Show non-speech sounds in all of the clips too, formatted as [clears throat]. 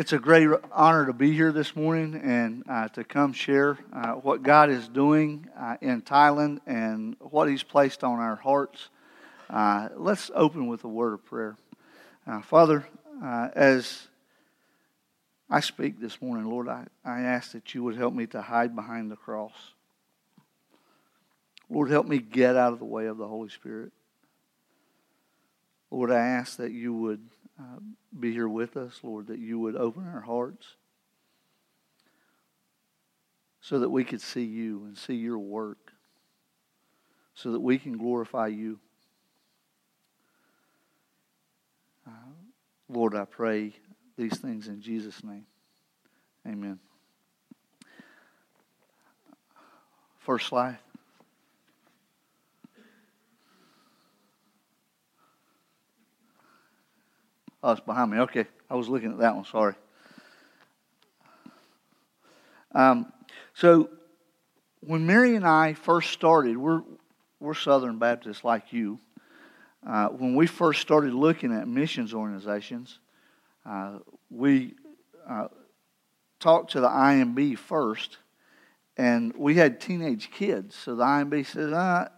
It's a great honor to be here this morning and uh, to come share uh, what God is doing uh, in Thailand and what He's placed on our hearts. Uh, let's open with a word of prayer. Uh, Father, uh, as I speak this morning, Lord, I, I ask that you would help me to hide behind the cross. Lord, help me get out of the way of the Holy Spirit. Lord, I ask that you would be here with us, Lord, that you would open our hearts so that we could see you and see your work, so that we can glorify you. Uh, Lord, I pray these things in Jesus' name. Amen. First slide. Oh, it's behind me. Okay. I was looking at that one. Sorry. Um, so, when Mary and I first started, we're, we're Southern Baptists like you. Uh, when we first started looking at missions organizations, uh, we uh, talked to the IMB first, and we had teenage kids. So the IMB said, uh,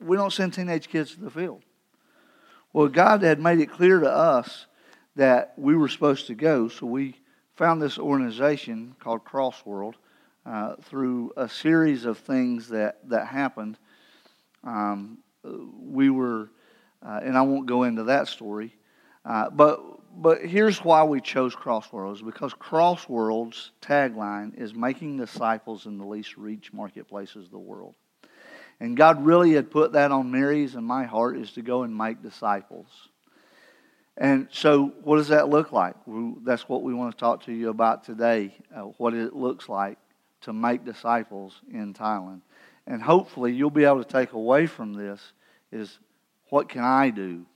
We don't send teenage kids to the field. Well, God had made it clear to us that we were supposed to go, so we found this organization called Crossworld uh, through a series of things that, that happened. Um, we were, uh, and I won't go into that story, uh, but but here's why we chose Crossworlds because Crossworlds tagline is making disciples in the least reach marketplaces of the world. And God really had put that on Mary's and my heart is to go and make disciples. And so, what does that look like? That's what we want to talk to you about today. Uh, what it looks like to make disciples in Thailand, and hopefully, you'll be able to take away from this is what can I do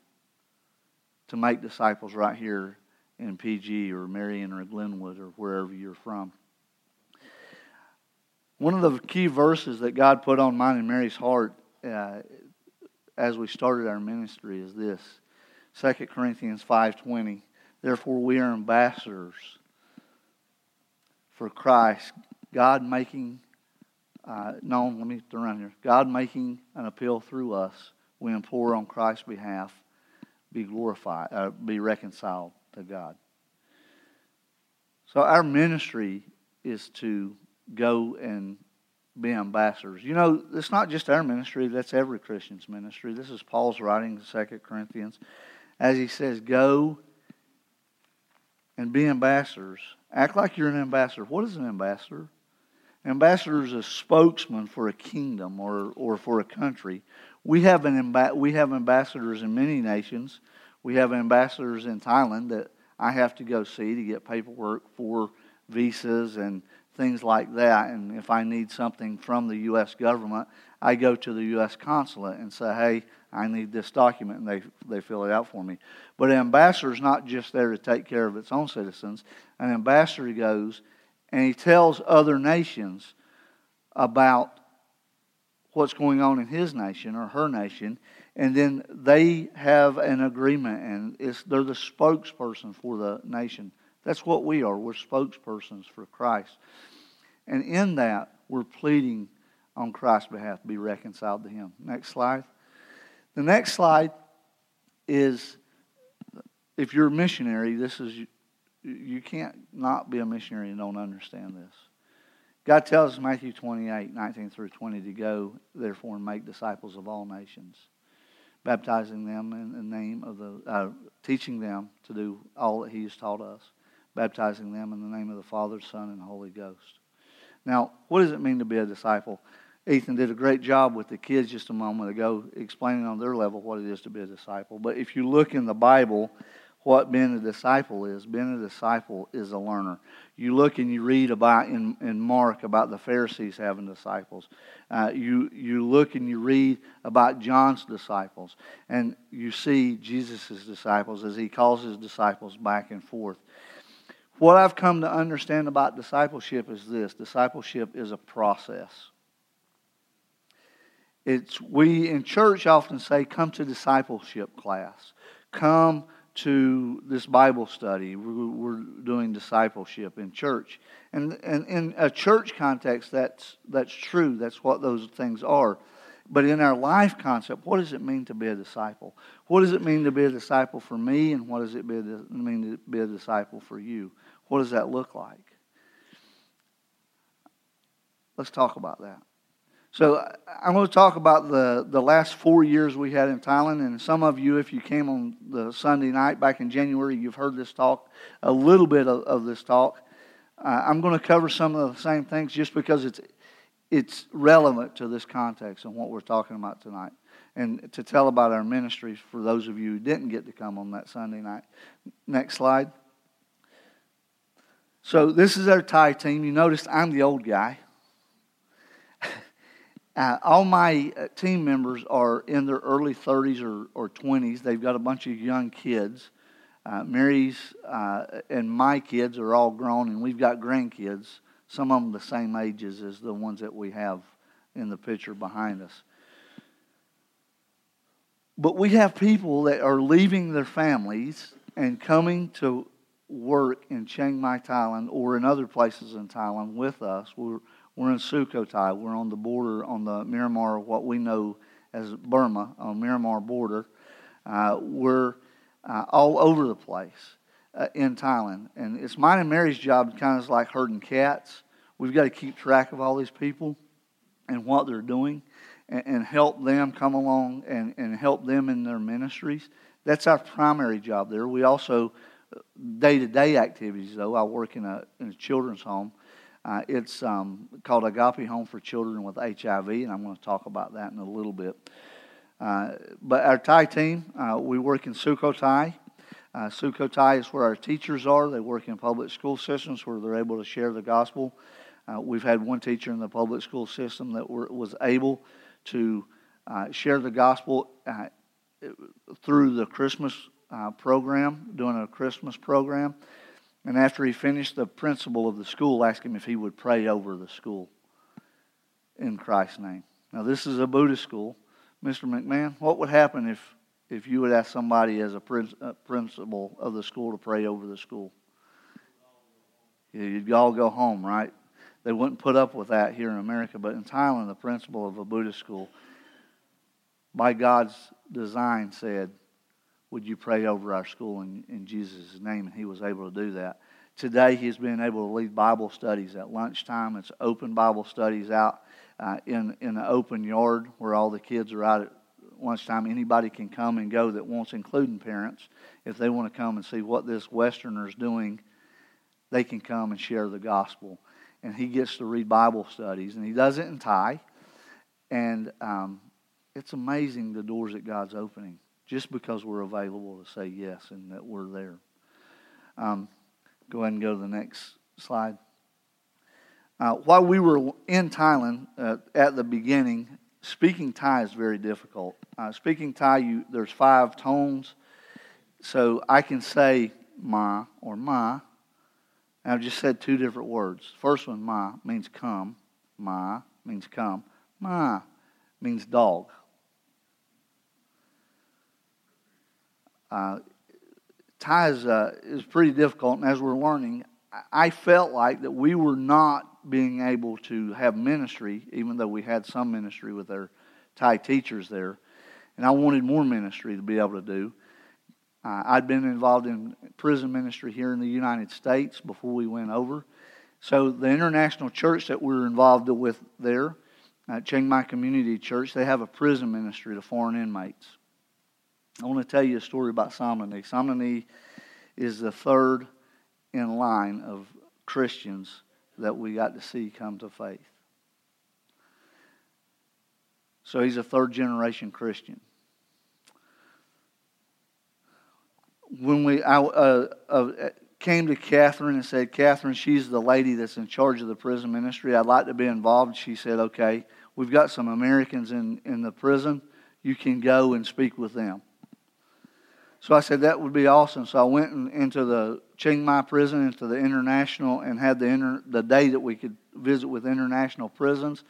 to make disciples right here in PG or Marion or Glenwood or wherever you're from. One of the key verses that God put on mine and Mary's heart uh, as we started our ministry is this 2 Corinthians 5.20 Therefore we are ambassadors for Christ, God making uh, no, let me turn around here. God making an appeal through us. We implore on Christ's behalf, be glorified, uh, be reconciled to God. So our ministry is to go and be ambassadors. You know, it's not just our ministry, that's every Christian's ministry. This is Paul's writing in 2 Corinthians. As he says, go and be ambassadors. Act like you're an ambassador. What is an ambassador? An ambassador is a spokesman for a kingdom or, or for a country. We have, an amb- we have ambassadors in many nations. We have ambassadors in Thailand that I have to go see to get paperwork for visas and things like that. And if I need something from the U.S. government, I go to the U.S. consulate and say, hey, I need this document, and they, they fill it out for me. But an ambassador is not just there to take care of its own citizens. An ambassador goes and he tells other nations about what's going on in his nation or her nation, and then they have an agreement, and it's, they're the spokesperson for the nation. That's what we are. We're spokespersons for Christ. And in that, we're pleading on Christ's behalf to be reconciled to Him. Next slide. The next slide is if you're a missionary, this is you can't not be a missionary and don't understand this. God tells Matthew 28, 19 through 20 to go, therefore, and make disciples of all nations, baptizing them in the name of the, uh, teaching them to do all that He has taught us baptizing them in the name of the Father, Son, and Holy Ghost. Now, what does it mean to be a disciple? Ethan did a great job with the kids just a moment ago, explaining on their level what it is to be a disciple. But if you look in the Bible, what being a disciple is, being a disciple is a learner. You look and you read about in, in Mark about the Pharisees having disciples. Uh, you, you look and you read about John's disciples, and you see Jesus' disciples as he calls his disciples back and forth. What I've come to understand about discipleship is this discipleship is a process. It's we in church often say, come to discipleship class. Come to this Bible study. We're, doing discipleship in church. And, and in a church context, that's, that's true. That's what those things are. But in our life concept, what does it mean to be a disciple? What does it mean to be a disciple for me, and what does it mean to be a disciple for you? What does that look like? Let's talk about that. So I'm going to talk about the, the last four years we had in Thailand. And some of you, if you came on the Sunday night back in January, you've heard this talk, a little bit of, of this talk. Uh, I'm going to cover some of the same things just because it's, it's relevant to this context and what we're talking about tonight. And to tell about our ministries for those of you who didn't get to come on that Sunday night. Next slide. So this is our Thai team. You noticed I'm the old guy. [laughs] Uh, all my uh, team members are in their early 30s or, or 20s. They've got a bunch of young kids. Uh, Mary's uh, and my kids are all grown, and we've got grandkids, some of them the same ages as the ones that we have in the picture behind us. But we have people that are leaving their families and coming to work in Chiang Mai, Thailand, or in other places in Thailand with us. We're, we're in Sukhothai. We're on the border, on the Myanmar, what we know as Burma, on Myanmar border. Uh, we're uh, all over the place uh, in Thailand. And it's mine and Mary's job kind of like herding cats. We've got to keep track of all these people and what they're doing and, and help them come along and, and help them in their ministries. That's our primary job there. We also, day to day activities, though, I work in a, in a children's home uh, it's um, called Agape Home for Children with HIV, and I'm going to talk about that in a little bit. Uh, but our Thai team, uh, we work in Sukhothai. Uh, Sukhothai is where our teachers are. They work in public school systems where they're able to share the gospel. Uh, we've had one teacher in the public school system that were, was able to uh, share the gospel uh, through the Christmas Uh, program, doing a Christmas program. And after he finished, the principal of the school asked him if he would pray over the school in Christ's name. Now, this is a Buddhist school. Mr. McMahon, what would happen if, if you would ask somebody as a uh, principal of the school to pray over the school? You'd all go home, right? They wouldn't put up with that here in America, but in Thailand, the principal of a Buddhist school, by God's design, said, would you pray over our school in, in Jesus' name? And he was able to do that. Today, he's been able to lead Bible studies at lunchtime. It's open Bible studies out uh, in, in an open yard where all the kids are out at lunchtime. Anybody can come and go that wants, including parents. If they want to come and see what this Westerner is doing, they can come and share the gospel. And he gets to read Bible studies, and he does it in Thai. And um, it's amazing the doors that God's opening just because we're available to say yes and that we're there. Um, go ahead and go to the next slide. Uh, while we were in Thailand uh, at the beginning, speaking Thai is very difficult. Uh, speaking Thai, you, there's five tones, so I can say ma or ma. I've just said two different words. First one, ma, means come. Ma means come. Ma means dog. Uh, is, uh, is pretty difficult, and as we're learning, I felt like that we were not being able to have ministry, even though we had some ministry with our Thai teachers there. And I wanted more ministry to be able to do. Uh, I'd been involved in prison ministry here in the United States before we went over. So the international church that we were involved with there, uh, Chiang Mai Community Church, they have a prison ministry to foreign inmates. I want to tell you a story about Somnani. Somnani is the third in line of Christians that we got to see come to faith. So he's a third generation Christian. When we I, uh, uh, came to Catherine and said, Catherine, she's the lady that's in charge of the prison ministry. I'd like to be involved. She said, okay, we've got some Americans in, in the prison. You can go and speak with them. So I said that would be awesome. So I went in, into the Chiang Mai prison, into the international, and had the inter, the day that we could visit with international prisons.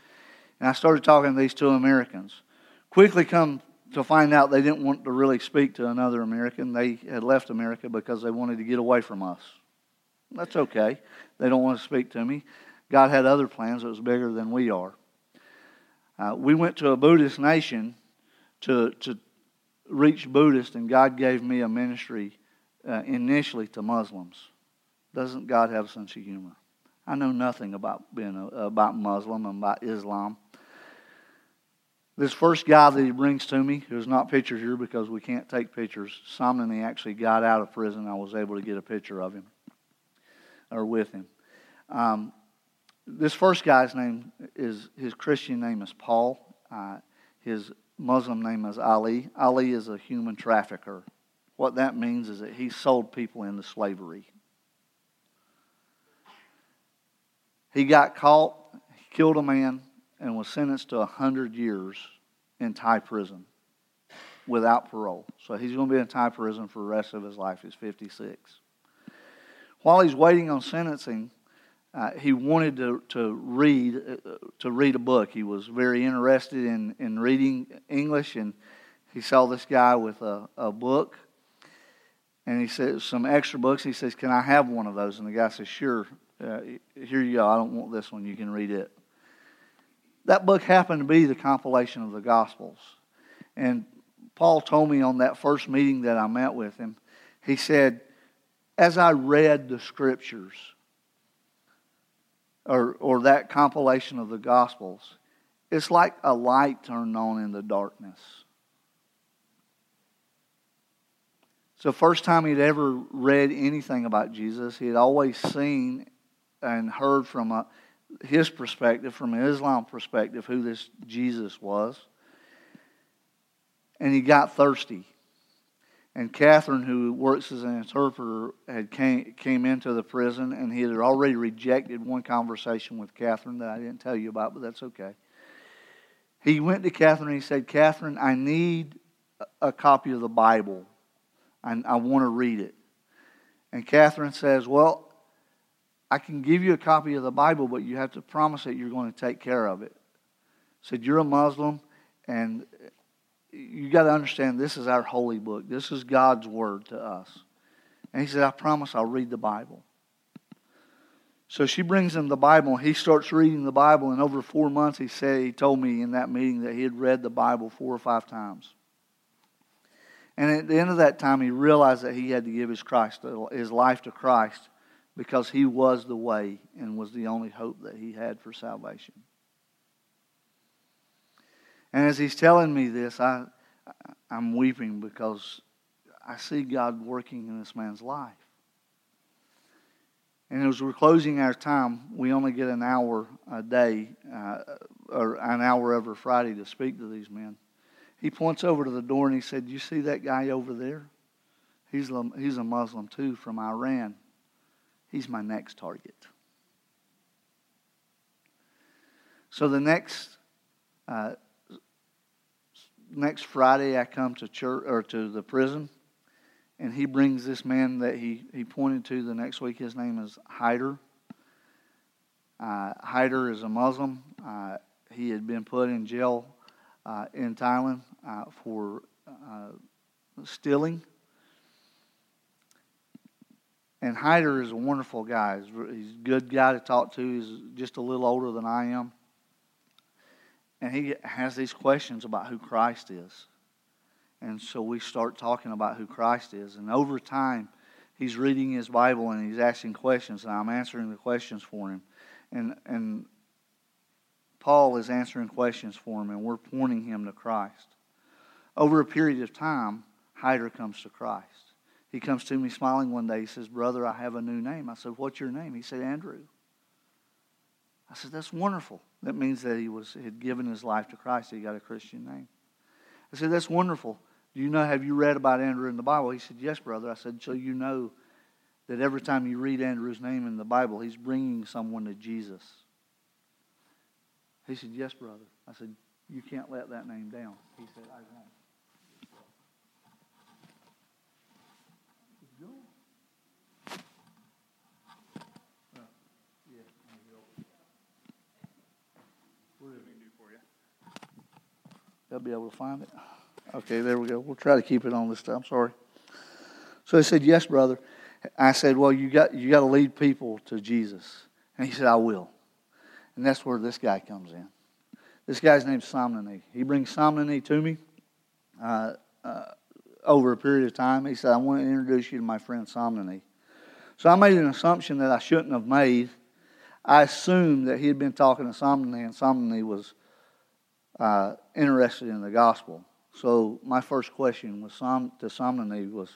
And I started talking to these two Americans. Quickly come to find out they didn't want to really speak to another American. They had left America because they wanted to get away from us. That's okay. They don't want to speak to me. God had other plans that was bigger than we are. Uh, we went to a Buddhist nation to, to reach Buddhists, and God gave me a ministry uh, initially to Muslims. Doesn't God have a sense of humor? I know nothing about being a, about Muslim and about Islam. This first guy that he brings to me, who's not pictured here because we can't take pictures, Simon, he actually got out of prison. I was able to get a picture of him or with him. Um, this first guy's name is his Christian name is Paul. Uh, his Muslim name is Ali. Ali is a human trafficker. What that means is that he sold people into slavery. He got caught, killed a man, and was sentenced to 100 years in Thai prison without parole. So he's going to be in Thai prison for the rest of his life. He's 56. While he's waiting on sentencing, uh, he wanted to, to read uh, to read a book. He was very interested in, in reading English, and he saw this guy with a, a book, and he said some extra books. He says, "Can I have one of those?" And the guy says, "Sure." Uh, here you go. I don't want this one. You can read it. That book happened to be the compilation of the Gospels. And Paul told me on that first meeting that I met with him, he said, as I read the scriptures, or, or that compilation of the Gospels, it's like a light turned on in the darkness. So, first time he'd ever read anything about Jesus, he had always seen and heard from a, his perspective, from an Islam perspective, who this Jesus was. And he got thirsty. And Catherine, who works as an interpreter, had came, came into the prison, and he had already rejected one conversation with Catherine that I didn't tell you about, but that's okay. He went to Catherine and he said, Catherine, I need a copy of the Bible. I, I want to read it. And Catherine says, Well, I can give you a copy of the Bible, but you have to promise that you're going to take care of it. Said, You're a Muslim, and you got to understand this is our holy book. This is God's word to us. And he said, I promise I'll read the Bible. So she brings him the Bible. He starts reading the Bible, and over four months, he said he told me in that meeting that he had read the Bible four or five times. And at the end of that time, he realized that he had to give his Christ, his life to Christ because he was the way and was the only hope that he had for salvation. And as he's telling me this, I, I'm weeping because I see God working in this man's life. And as we're closing our time, we only get an hour a day, uh, or an hour every Friday to speak to these men. He points over to the door and he said, You see that guy over there? He's he's a Muslim too from Iran. He's my next target. So the next uh, next Friday, I come to church or to the prison, and he brings this man that he, he pointed to the next week. His name is Hyder. Uh, Hyder is a Muslim. Uh, he had been put in jail uh, in Thailand uh, for uh, stealing and Hyder is a wonderful guy. He's a good guy to talk to. He's just a little older than I am. And he has these questions about who Christ is. And so we start talking about who Christ is. And over time, he's reading his Bible and he's asking questions, and I'm answering the questions for him. And, and Paul is answering questions for him, and we're pointing him to Christ. Over a period of time, Hyder comes to Christ. He comes to me smiling one day. He says, Brother, I have a new name. I said, What's your name? He said, Andrew. I said, That's wonderful. That means that he was had given his life to Christ. He got a Christian name. I said, That's wonderful. Do you know, have you read about Andrew in the Bible? He said, Yes, brother. I said, So you know that every time you read Andrew's name in the Bible, he's bringing someone to Jesus. He said, Yes, brother. I said, You can't let that name down. He said, I won't. They'll be able to find it. Okay, there we go. We'll try to keep it on this time. Sorry. So he said, Yes, brother. I said, Well, you got you got to lead people to Jesus. And he said, I will. And that's where this guy comes in. This guy's name's Somnony. He brings Somnony to me uh, uh, over a period of time. He said, I want to introduce you to my friend Somnony. So I made an assumption that I shouldn't have made. I assumed that he had been talking to Somnony, and Somnony was uh, interested in the gospel. So my first question was Som, to Somnony was,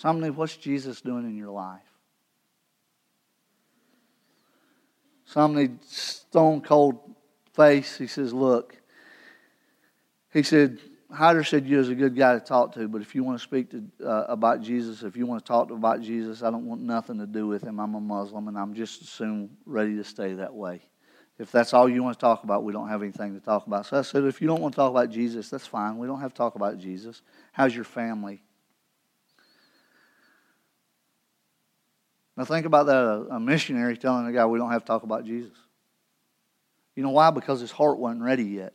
Somnony, what's Jesus doing in your life? Somnony, stone cold face, he says, look. He said, Hyder said you was a good guy to talk to, but if you want to speak to, uh, about Jesus, if you want to talk about Jesus, I don't want nothing to do with him. I'm a Muslim, and I'm just as soon ready to stay that way. If that's all you want to talk about, we don't have anything to talk about. So I said, if you don't want to talk about Jesus, that's fine. We don't have to talk about Jesus. How's your family? Now think about that a missionary telling a guy we don't have to talk about Jesus. You know why? Because his heart wasn't ready yet.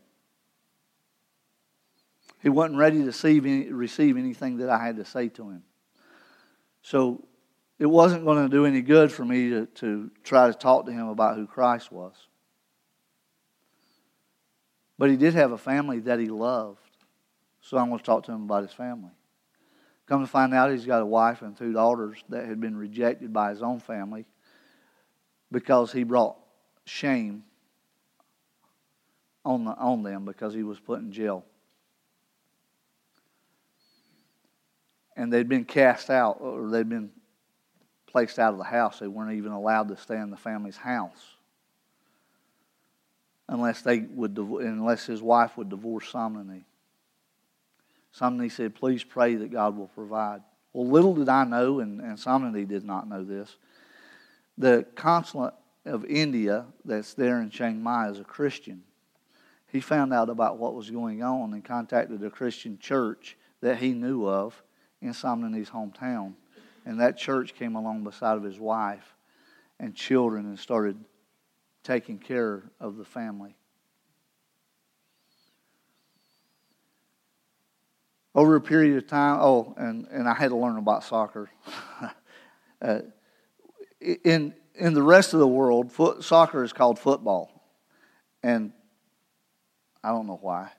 He wasn't ready to receive, any, receive anything that I had to say to him. So it wasn't going to do any good for me to, to try to talk to him about who Christ was. But he did have a family that he loved. So I'm going to talk to him about his family. Come to find out, he's got a wife and two daughters that had been rejected by his own family because he brought shame on, the, on them because he was put in jail. And they'd been cast out, or they'd been placed out of the house. They weren't even allowed to stay in the family's house unless they would unless his wife would divorce Somnony. Somnony said, "Please pray that God will provide." Well, little did I know, and, and Somnony did not know this. The consulate of India that's there in Chiang Mai is a Christian. He found out about what was going on and contacted a Christian church that he knew of in Somnony's hometown. And that church came along beside of his wife and children and started taking care of the family. Over a period of time, oh, and, and I had to learn about soccer. [laughs] uh, in, in the rest of the world, foot, soccer is called football. And I don't know why.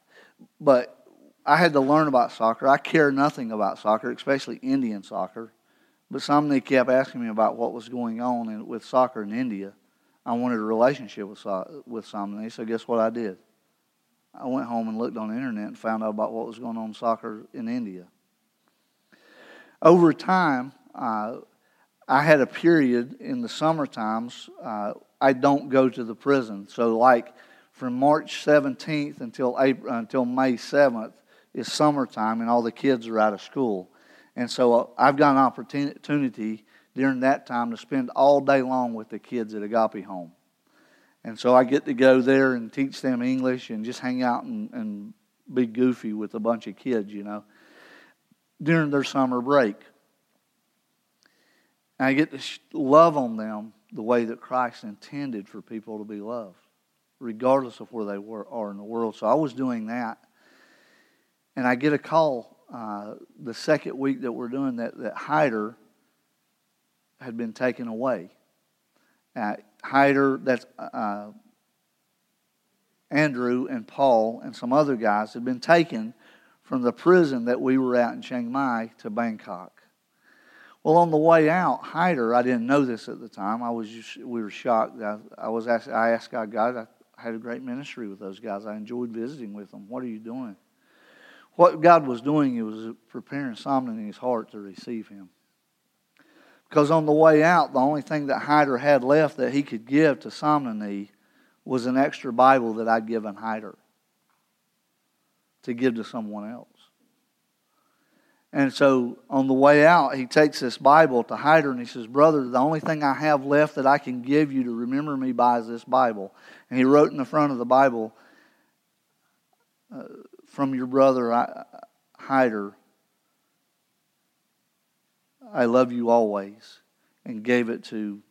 But I had to learn about soccer. I care nothing about soccer, especially Indian soccer. But somebody kept asking me about what was going on in, with soccer in India. I wanted a relationship with, with somebody, so guess what I did? I went home and looked on the internet and found out about what was going on in soccer in India. Over time, uh, I had a period in the summer times. Uh, I don't go to the prison. So, like from March 17th until April, until May 7th is summertime, and all the kids are out of school. And so, uh, I've got an opportunity during that time to spend all day long with the kids at Agape Home. And so I get to go there and teach them English and just hang out and, and be goofy with a bunch of kids, you know, during their summer break. And I get to love on them the way that Christ intended for people to be loved, regardless of where they were, are in the world. So I was doing that. And I get a call uh, the second week that we're doing that, that Hyder had been taken away. Uh, Hyder, that's uh, Andrew and Paul and some other guys had been taken from the prison that we were at in Chiang Mai to Bangkok. Well, on the way out, Hyder, I didn't know this at the time. I was just, we were shocked. I, I was asked, I asked God, God, I had a great ministry with those guys. I enjoyed visiting with them. What are you doing? What God was doing, He was preparing something in his heart to receive Him. Because on the way out, the only thing that Hyder had left that he could give to Somnony was an extra Bible that I'd given Hyder to give to someone else. And so on the way out, he takes this Bible to Hyder and he says, Brother, the only thing I have left that I can give you to remember me by is this Bible. And he wrote in the front of the Bible, uh, From your brother Hyder, I love you always, and gave it to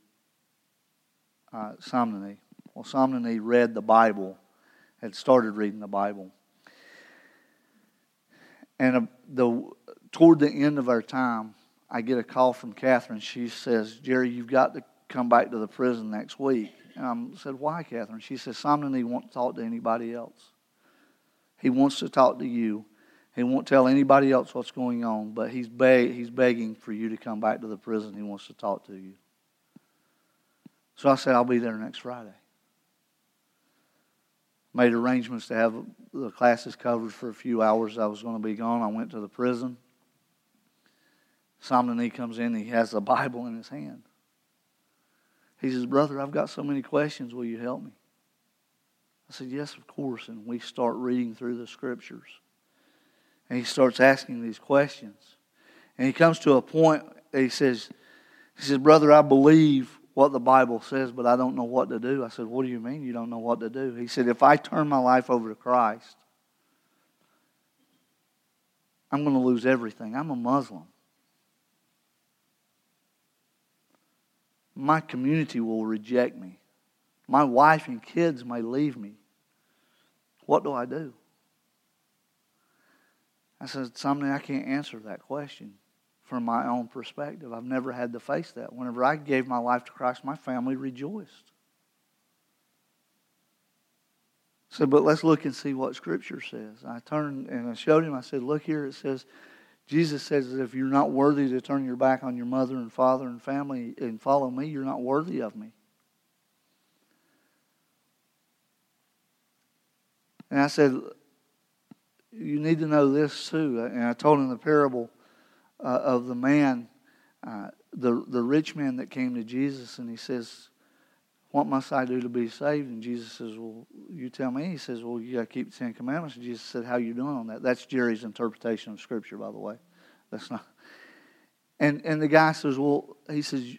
uh, Somnony. Well, Somnony read the Bible, had started reading the Bible. And uh, the, toward the end of our time, I get a call from Catherine. She says, Jerry, you've got to come back to the prison next week. And I said, Why, Catherine? She says, he won't talk to anybody else. He wants to talk to you. He won't tell anybody else what's going on, but he's, he's begging for you to come back to the prison. He wants to talk to you. So I said, I'll be there next Friday. Made arrangements to have the classes covered for a few hours. I was going to be gone. I went to the prison. Simon comes in, he has the Bible in his hand. He says, Brother, I've got so many questions. Will you help me? I said, Yes, of course. And we start reading through the scriptures. And he starts asking these questions. And he comes to a point he says, he says, Brother, I believe what the Bible says, but I don't know what to do. I said, What do you mean you don't know what to do? He said, If I turn my life over to Christ, I'm going to lose everything. I'm a Muslim. My community will reject me. My wife and kids may leave me. What do I do? I said, Something I can't answer that question from my own perspective. I've never had to face that. Whenever I gave my life to Christ, my family rejoiced. Said, but let's look and see what Scripture says. I turned and I showed him, I said, look here, it says, Jesus says that if you're not worthy to turn your back on your mother and father and family and follow me, you're not worthy of me. And I said, You need to know this too. And I told him the parable uh, of the man, uh, the, the rich man that came to Jesus, and he says, What must I do to be saved? And Jesus says, Well, you tell me. He says, Well, you got to keep the Ten Commandments. And Jesus said, How you doing on that? That's Jerry's interpretation of Scripture, by the way. That's not. And, and the guy says, Well, he says,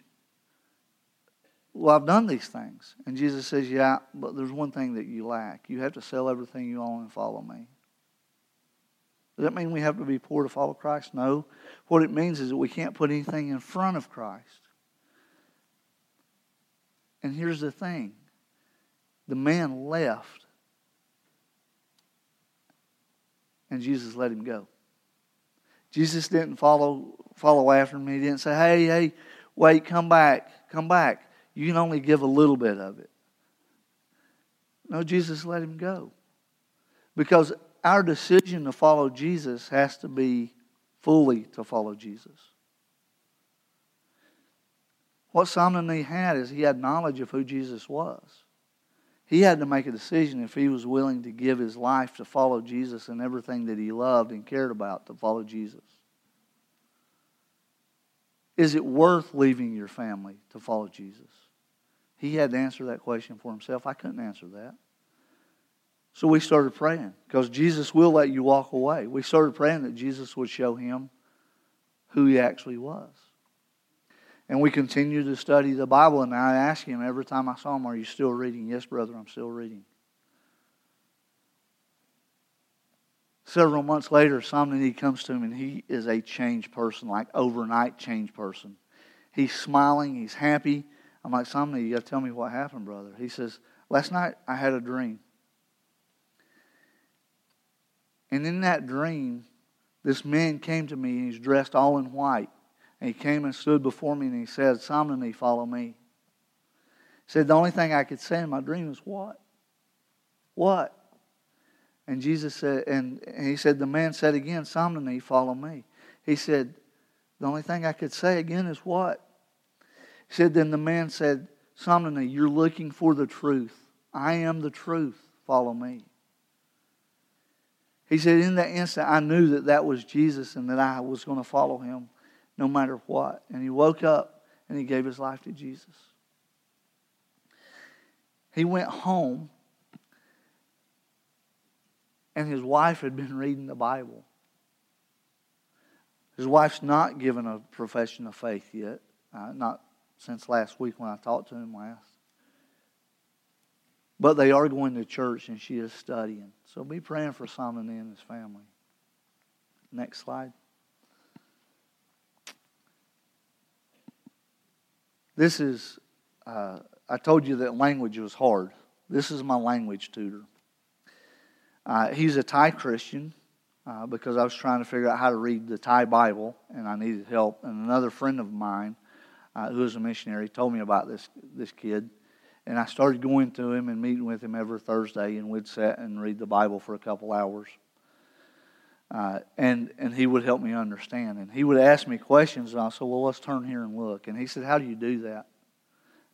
well, I've done these things. And Jesus says, Yeah, but there's one thing that you lack. You have to sell everything you own and follow me. Does that mean we have to be poor to follow Christ? No. What it means is that we can't put anything in front of Christ. And here's the thing the man left, and Jesus let him go. Jesus didn't follow, follow after him. He didn't say, Hey, hey, wait, come back, come back you can only give a little bit of it. No, Jesus let him go. Because our decision to follow Jesus has to be fully to follow Jesus. What Simon he had is he had knowledge of who Jesus was. He had to make a decision if he was willing to give his life to follow Jesus and everything that he loved and cared about to follow Jesus. Is it worth leaving your family to follow Jesus? He had to answer that question for himself. I couldn't answer that. So we started praying because Jesus will let you walk away. We started praying that Jesus would show him who he actually was. And we continued to study the Bible, and I asked him every time I saw him, Are you still reading? Yes, brother, I'm still reading. Several months later, somebody comes to him, and he is a changed person, like overnight changed person. He's smiling, he's happy, I'm like, Somni, you got to tell me what happened, brother. He says, Last night I had a dream. And in that dream, this man came to me and he's dressed all in white. And he came and stood before me and he said, Somni, follow me. He said, The only thing I could say in my dream is, What? What? And Jesus said, and he said, The man said again, Somni, follow me. He said, The only thing I could say again is, What? He said, Then the man said, Samnani, you're looking for the truth. I am the truth. Follow me. He said, In that instant, I knew that that was Jesus and that I was going to follow him no matter what. And he woke up and he gave his life to Jesus. He went home, and his wife had been reading the Bible. His wife's not given a profession of faith yet, uh, not since last week when I talked to him last. But they are going to church and she is studying. So be praying for Simon and his family. Next slide. This is, uh, I told you that language was hard. This is my language tutor. Uh, he's a Thai Christian, uh, because I was trying to figure out how to read the Thai Bible, and I needed help. And another friend of mine, uh, a missionary, told me about this this kid, and I started going to him and meeting with him every Thursday, and we'd sit and read the Bible for a couple hours. Uh, and and he would help me understand, and he would ask me questions, and I said, "Well, let's turn here and look." And he said, "How do you do that?"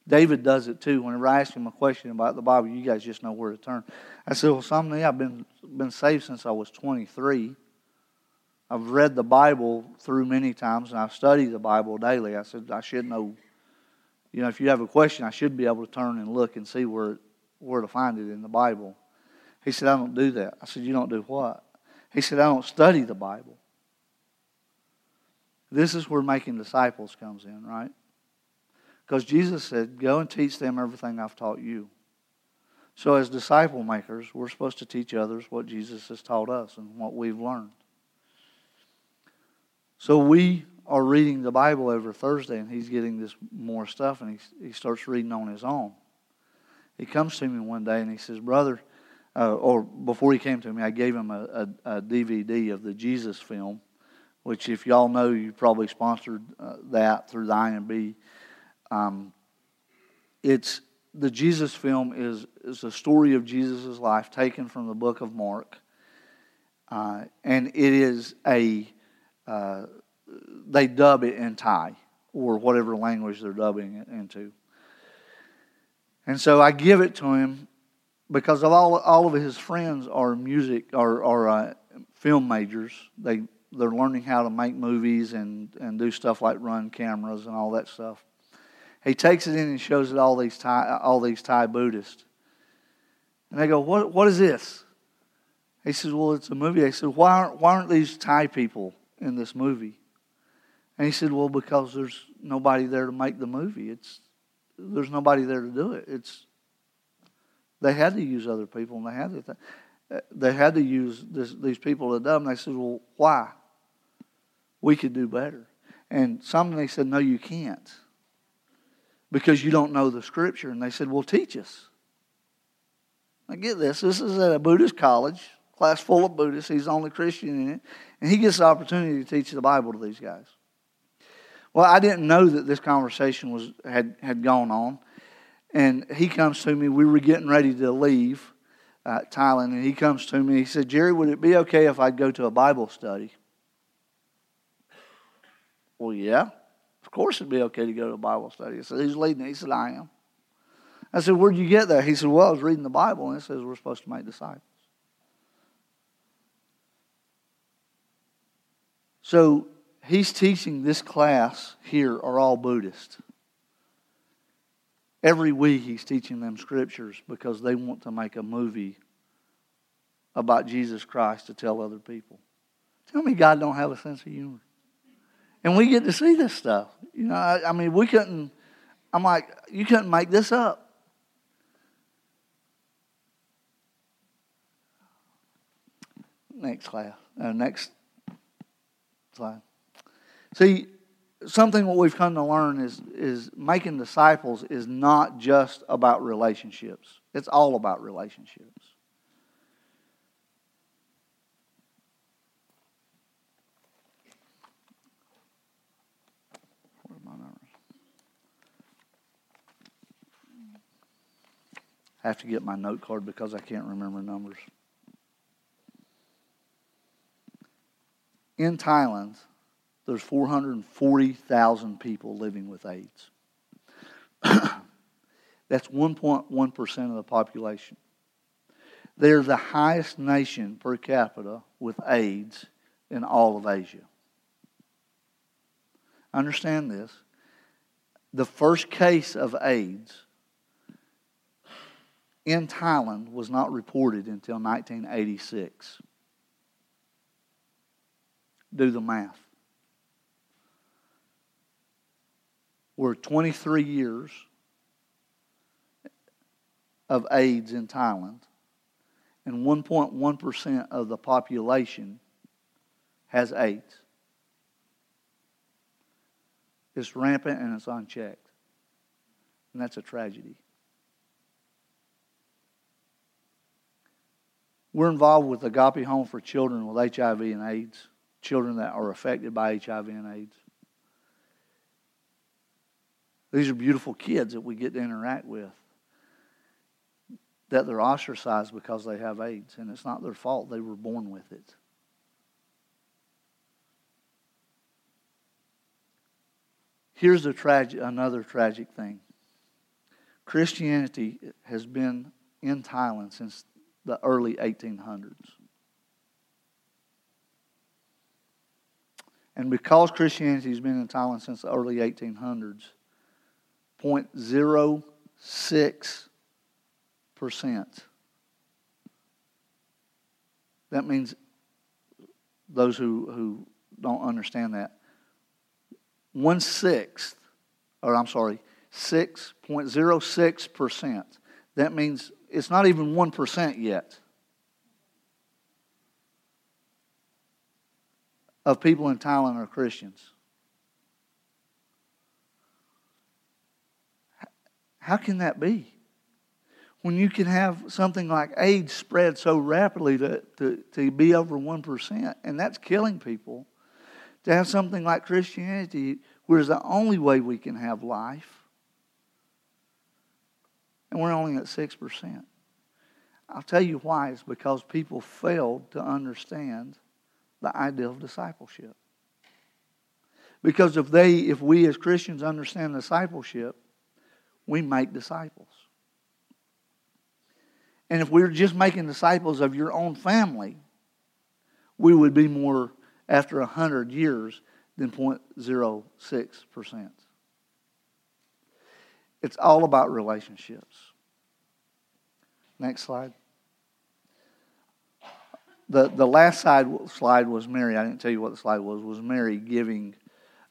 David does it too. Whenever I ask him a question about the Bible, you guys just know where to turn. I said, Well, something I've been been saved since I was 23. I've read the Bible through many times, and I've studied the Bible daily. I said, I should know. You know, if you have a question, I should be able to turn and look and see where where to find it in the Bible. He said, I don't do that. I said, You don't do what? He said, I don't study the Bible. This is where making disciples comes in, right? Because Jesus said, Go and teach them everything I've taught you. So, as disciple makers, we're supposed to teach others what Jesus has taught us and what we've learned. So, we are reading the Bible every Thursday, and he's getting this more stuff, and he, he starts reading on his own. He comes to me one day and he says, Brother, uh, or before he came to me, I gave him a, a, a, DVD of the Jesus film, which, if y'all know, you probably sponsored uh, that through the IMB. Um, it's the Jesus film is is a story of Jesus' life taken from the book of Mark, uh, and it is a uh, they dub it in Thai or whatever language they're dubbing it into. And so I give it to him because of all all of his friends are music are are uh, film majors. They they're learning how to make movies and and do stuff like run cameras and all that stuff. He takes it in and shows it all these Thai, all these Thai Buddhists. And they go, what, what is this? He says, Well, it's a movie. They said, why aren't, why aren't these Thai people in this movie? And he said, Well, because there's nobody there to make the movie. It's there's nobody there to do it. It's they had to use other people, and they had to they had to use this, these people to. And they said, Well, why? We could do better. And some they said, No, you can't because you don't know the scripture. And they said, Well, teach us. Now, get this this is at a Buddhist college, class full of Buddhists. He's the only Christian in it. And he gets the opportunity to teach the Bible to these guys. Well, I didn't know that this conversation was had, had gone on. And he comes to me. We were getting ready to leave uh, Thailand. And he comes to me. He said, Jerry, would it be okay if I'd go to a Bible study? Well, yeah. Of course, it'd be okay to go to a Bible study. I said, Who's leading it? He said, I am. I said, Where'd you get that? He said, Well, I was reading the Bible, and it says we're supposed to make disciples. So he's teaching this class here are all Buddhist. Every week he's teaching them scriptures because they want to make a movie about Jesus Christ to tell other people. Tell me God don't have a sense of humor. And we get to see this stuff. You know, I, I mean, we couldn't, I'm like, you couldn't make this up. Next class, uh, next slide. See, something what we've come to learn is is making disciples is not just about relationships. It's all about relationships. I have to get my note card because I can't remember numbers. In Thailand, there's 440,000 people living with AIDS. [clears throat] That's 1.1% of the population. They're the highest nation per capita with AIDS in all of Asia. Understand this. The first case of AIDS in Thailand was not reported until 1986. Do the math. We're 23 years of AIDS in Thailand, and 1.1% of the population has AIDS. It's rampant and it's unchecked. And that's a tragedy. We're involved with Agape Home for Children with HIV and AIDS, children that are affected by HIV and AIDS. These are beautiful kids that we get to interact with. That they're ostracized because they have AIDS, and it's not their fault. They were born with it. Here's a tragic, another tragic thing. Christianity has been in Thailand since the early 1800s. And because Christianity has been in Thailand since the early 1800s, 0.06%. That means those who, who don't understand that, one sixth, or I'm sorry, 6.06%. That means it's not even 1% yet of people in Thailand are Christians. How can that be? When you can have something like AIDS spread so rapidly to, to, to be over 1%, and that's killing people to have something like Christianity, where it's the only way we can have life, and we're only at 6%. I'll tell you why. It's because people failed to understand the idea of discipleship. Because if they, if we as Christians understand discipleship, we make disciples. And if we we're just making disciples of your own family, we would be more after 100 years than 0.06%. It's all about relationships. Next slide. The, the last side, slide was Mary. I didn't tell you what the slide was. Was Mary giving,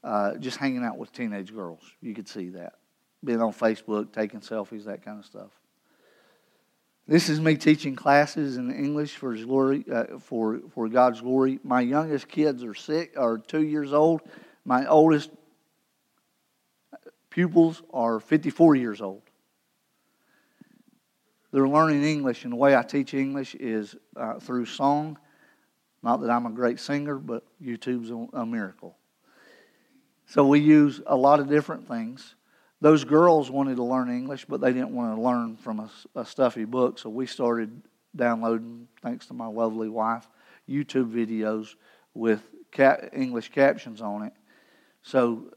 uh, just hanging out with teenage girls. You could see that. Being on Facebook, taking selfies, that kind of stuff. This is me teaching classes in English for His glory, uh, for for God's glory. My youngest kids are six, are two years old. My oldest pupils are 54 years old. They're learning English, and the way I teach English is uh, through song. Not that I'm a great singer, but YouTube's a miracle. So we use a lot of different things. Those girls wanted to learn English, but they didn't want to learn from a, a stuffy book. So we started downloading, thanks to my lovely wife, YouTube videos with cap- English captions on it. So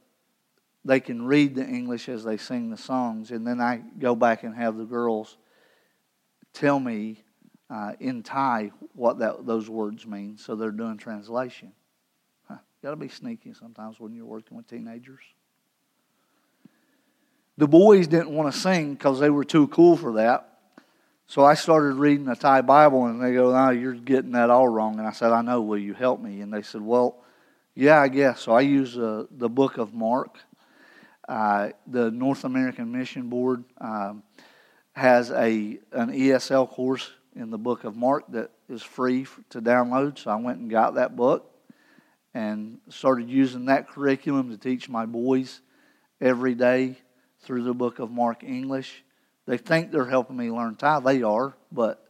they can read the English as they sing the songs. And then I go back and have the girls tell me uh, in Thai what that, those words mean. So they're doing translation. Huh. Got to be sneaky sometimes when you're working with teenagers. The boys didn't want to sing because they were too cool for that. So I started reading the Thai Bible, and they go, "No, you're getting that all wrong." And I said, "I know. Will you help me?" And they said, "Well, yeah, I guess." So I use uh, the Book of Mark. Uh, the North American Mission Board um, has a an ESL course in the Book of Mark that is free to download. So I went and got that book and started using that curriculum to teach my boys every day through the book of Mark English. They think they're helping me learn Thai. They are, but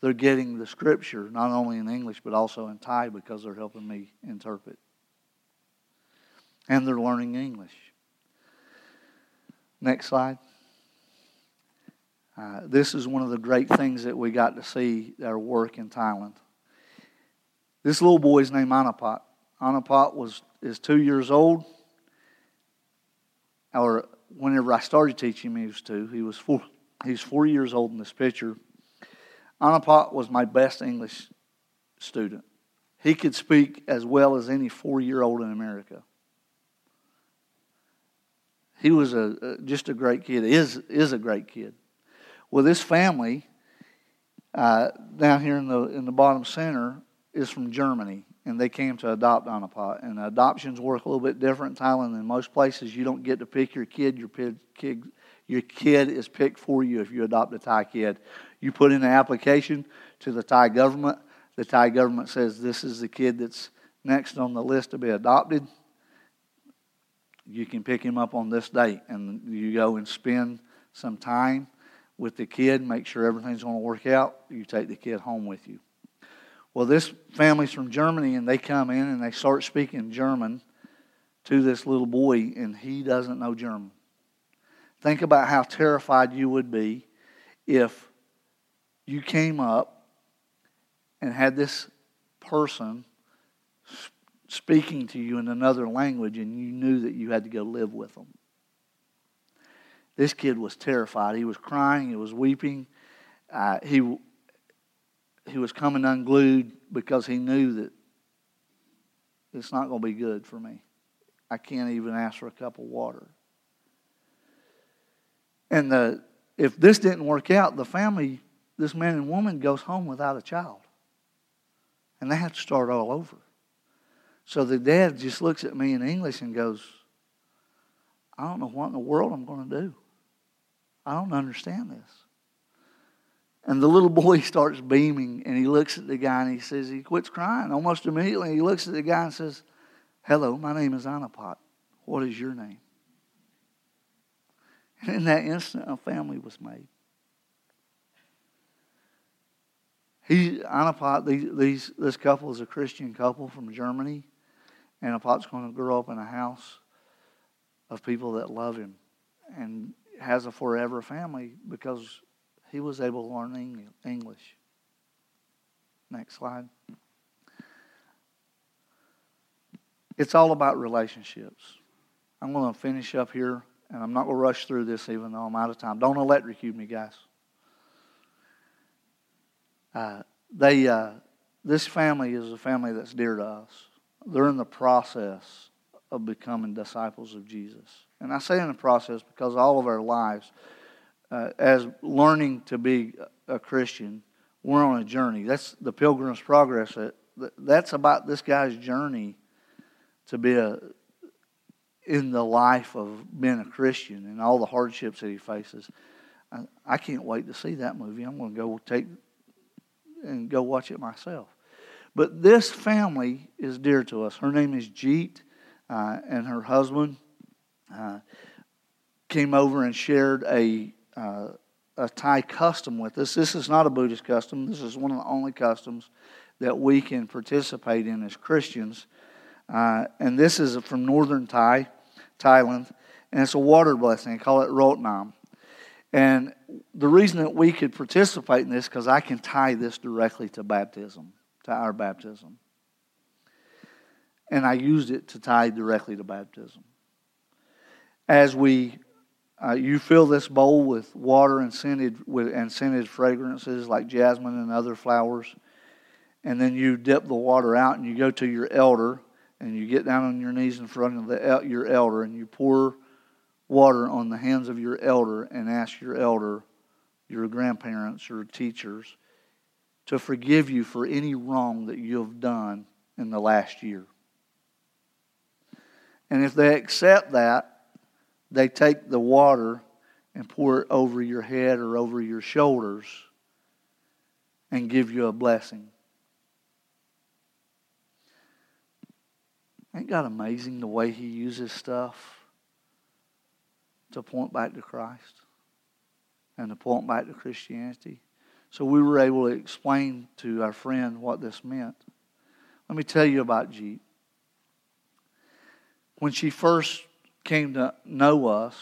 they're getting the scripture not only in English but also in Thai because they're helping me interpret. And they're learning English. Next slide. Uh, this is one of the great things that we got to see their work in Thailand. This little boy is named Anapat. Anapat was is two years old. Or whenever I started teaching him, he was two. He was four. He's four years old in this picture. Anapat was my best English student. He could speak as well as any four-year-old in America. He was a, just a great kid. Is is a great kid. Well, this family uh, down here in the in the bottom center is from Germany, and they came to adopt Anapat. And adoptions work a little bit different in Thailand than most places. You don't get to pick your kid. Your kid, your kid is picked for you if you adopt a Thai kid. You put in an application to the Thai government. The Thai government says this is the kid that's next on the list to be adopted. You can pick him up on this date, and you go and spend some time with the kid, make sure everything's going to work out. You take the kid home with you. Well, this family's from Germany, and they come in and they start speaking German to this little boy, and he doesn't know German. Think about how terrified you would be if you came up and had this person speaking to you in another language and you knew that you had to go live with them. This kid was terrified. He was crying, he was weeping. Uh, he, he was coming unglued because he knew that it's not going to be good for me. I can't even ask for a cup of water. And the, if this didn't work out, the family, this man and woman, goes home without a child. And they have to start all over. So the dad just looks at me in English and goes, I don't know what in the world I'm going to do. I don't understand this. And the little boy [laughs] starts beaming and he looks at the guy and he says, he quits crying. Almost immediately, he looks at the guy and says, Hello, my name is Anapat. What is your name? And in that instant, a family was made. He, Anapat, these, these, this couple is a Christian couple from Germany. And Anapat's going to grow up in a house of people that love him and has a forever family because he was able to learn English. Next slide. It's all about relationships. I'm going to finish up here, and I'm not going to rush through this even though I'm out of time. Don't electrocute me, guys. Uh, they, uh, this family is a family that's dear to us. They're in the process of becoming disciples of Jesus. And I say in the process because all of our lives, uh, as learning to be a Christian, we're on a journey. That's the Pilgrim's Progress. That's about this guy's journey to be a, in the life of being a Christian and all the hardships that he faces. I, I can't wait to see that movie. I'm going to go take and go watch it myself. But this family is dear to us. Her name is Jeet, uh, and her husband uh, came over and shared a uh, a Thai custom with us. This is not a Buddhist custom. This is one of the only customs that we can participate in as Christians. Uh, and this is from northern Thai, Thailand, and it's a water blessing. They call it Rotnam. And the reason that we could participate in this because I can tie this directly to baptism, to our baptism. And I used it to tie directly to baptism. As we, uh, you fill this bowl with water and scented with and scented fragrances like jasmine and other flowers, and then you dip the water out and you go to your elder and you get down on your knees in front of the, your elder and you pour water on the hands of your elder and ask your elder, your grandparents, or teachers to forgive you for any wrong that you have done in the last year. And if they accept that, they take the water and pour it over your head or over your shoulders and give you a blessing. Ain't God amazing the way He uses stuff to point back to Christ and to point back to Christianity? So we were able to explain to our friend what this meant. Let me tell you about Jeet. When she first came to know us,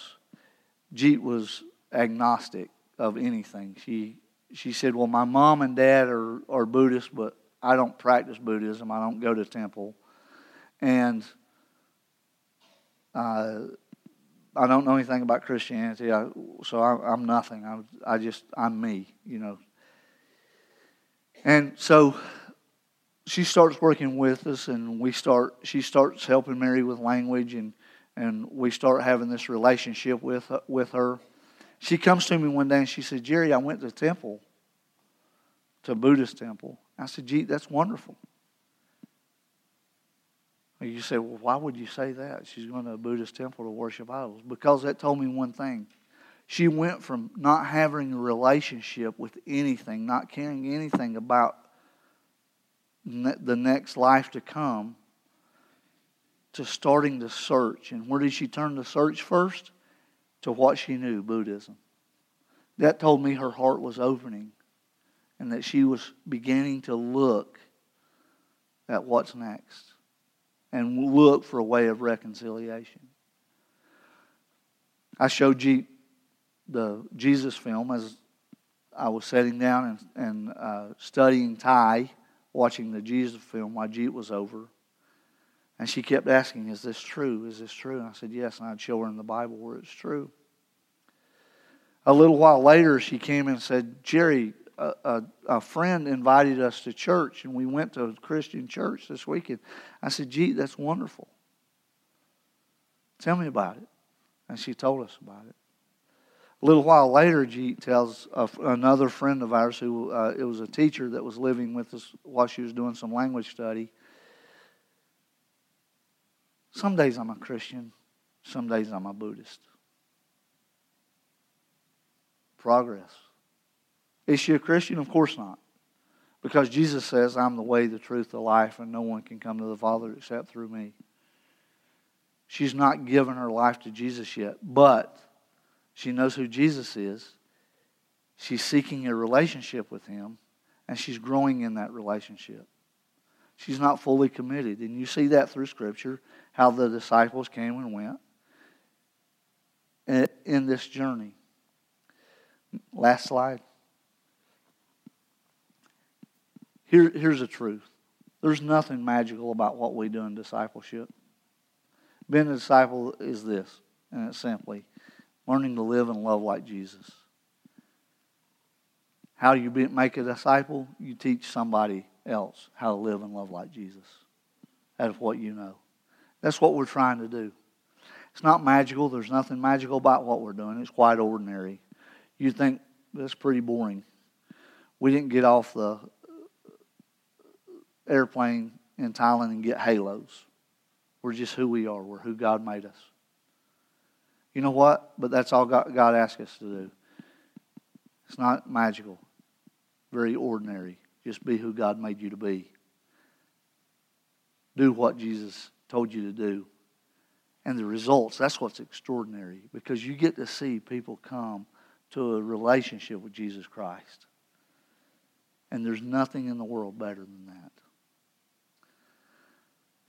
Jeet was agnostic of anything. She she said, "Well, my mom and dad are are Buddhists, but I don't practice Buddhism. I don't go to temple." and uh, I don't know anything about Christianity, I, so I, am nothing. I, I just I'm me, you know. And so she starts working with us, and we start. She starts helping Mary with language, and and we start having this relationship with with her. She comes to me one day and she said, "Jerry, I went to the temple, to Buddhist temple." I said, "Gee, that's wonderful." You say, well, why would you say that? She's going to a Buddhist temple to worship idols. Because that told me one thing. She went from not having a relationship with anything, not caring anything about the next life to come, to starting the search. And where did she turn the search first? To what she knew Buddhism. that told me her heart was opening and that she was beginning to look at what's next and look for a way of reconciliation. I showed Jeet the Jesus film as I was sitting down and, and uh, studying Thai, watching the Jesus film while Jeet was over. And she kept asking, Is this true? Is this true? And I said, Yes. And I'd show her in the Bible where it's true. A little while later, she came and said, Jerry, a, a, a, friend invited us to church, and we went to a Christian church this weekend. I said, Gee, that's wonderful. Tell me about it. And she told us about it. A little while later, Jeet tells a, another friend of ours who uh, it was a teacher that was living with us while she was doing some language study. Some days I'm a Christian, some days I'm a Buddhist. Progress. Is she a Christian? Of course not. Because Jesus says, I'm the way, the truth, the life, and no one can come to the Father except through me. She's not given her life to Jesus yet, but she knows who Jesus is. She's seeking a relationship with him, and she's growing in that relationship. She's not fully committed. And you see that through Scripture, how the disciples came and went in this journey. Last slide. Here, here's the truth there's nothing magical about what we do in discipleship. Being a disciple is this, and it's simply learning to live and love like Jesus. How do you make a disciple? You teach somebody else how to live and love like Jesus. out of what you know. That's what we're trying to do. It's not magical. There's nothing magical about what we're doing. It's quite ordinary. You think that's pretty boring. We didn't get off the airplane in Thailand and get halos. We're just who we are. We're who God made us. You know what? But that's all God, God asks us to do. It's not magical, very ordinary. Just be who God made you to be. Do what Jesus told you to do. And the results, that's what's extraordinary because you get to see people come to a relationship with Jesus Christ. And there's nothing in the world better than that.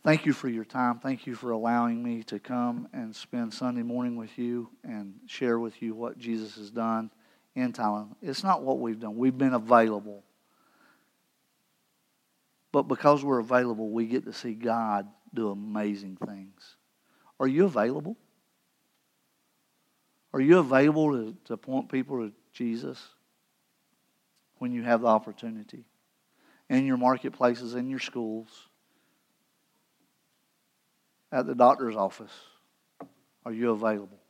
Thank you for your time. Thank you for allowing me to come and spend Sunday morning with you and share with you what Jesus has done in Thailand. It's not what we've done, we've been available. But because we're available, we get to see God do amazing things. Are you available? Are you available to, to point people to Jesus when you have the opportunity? In your marketplaces, in your schools? at the doctor's office? Are you available?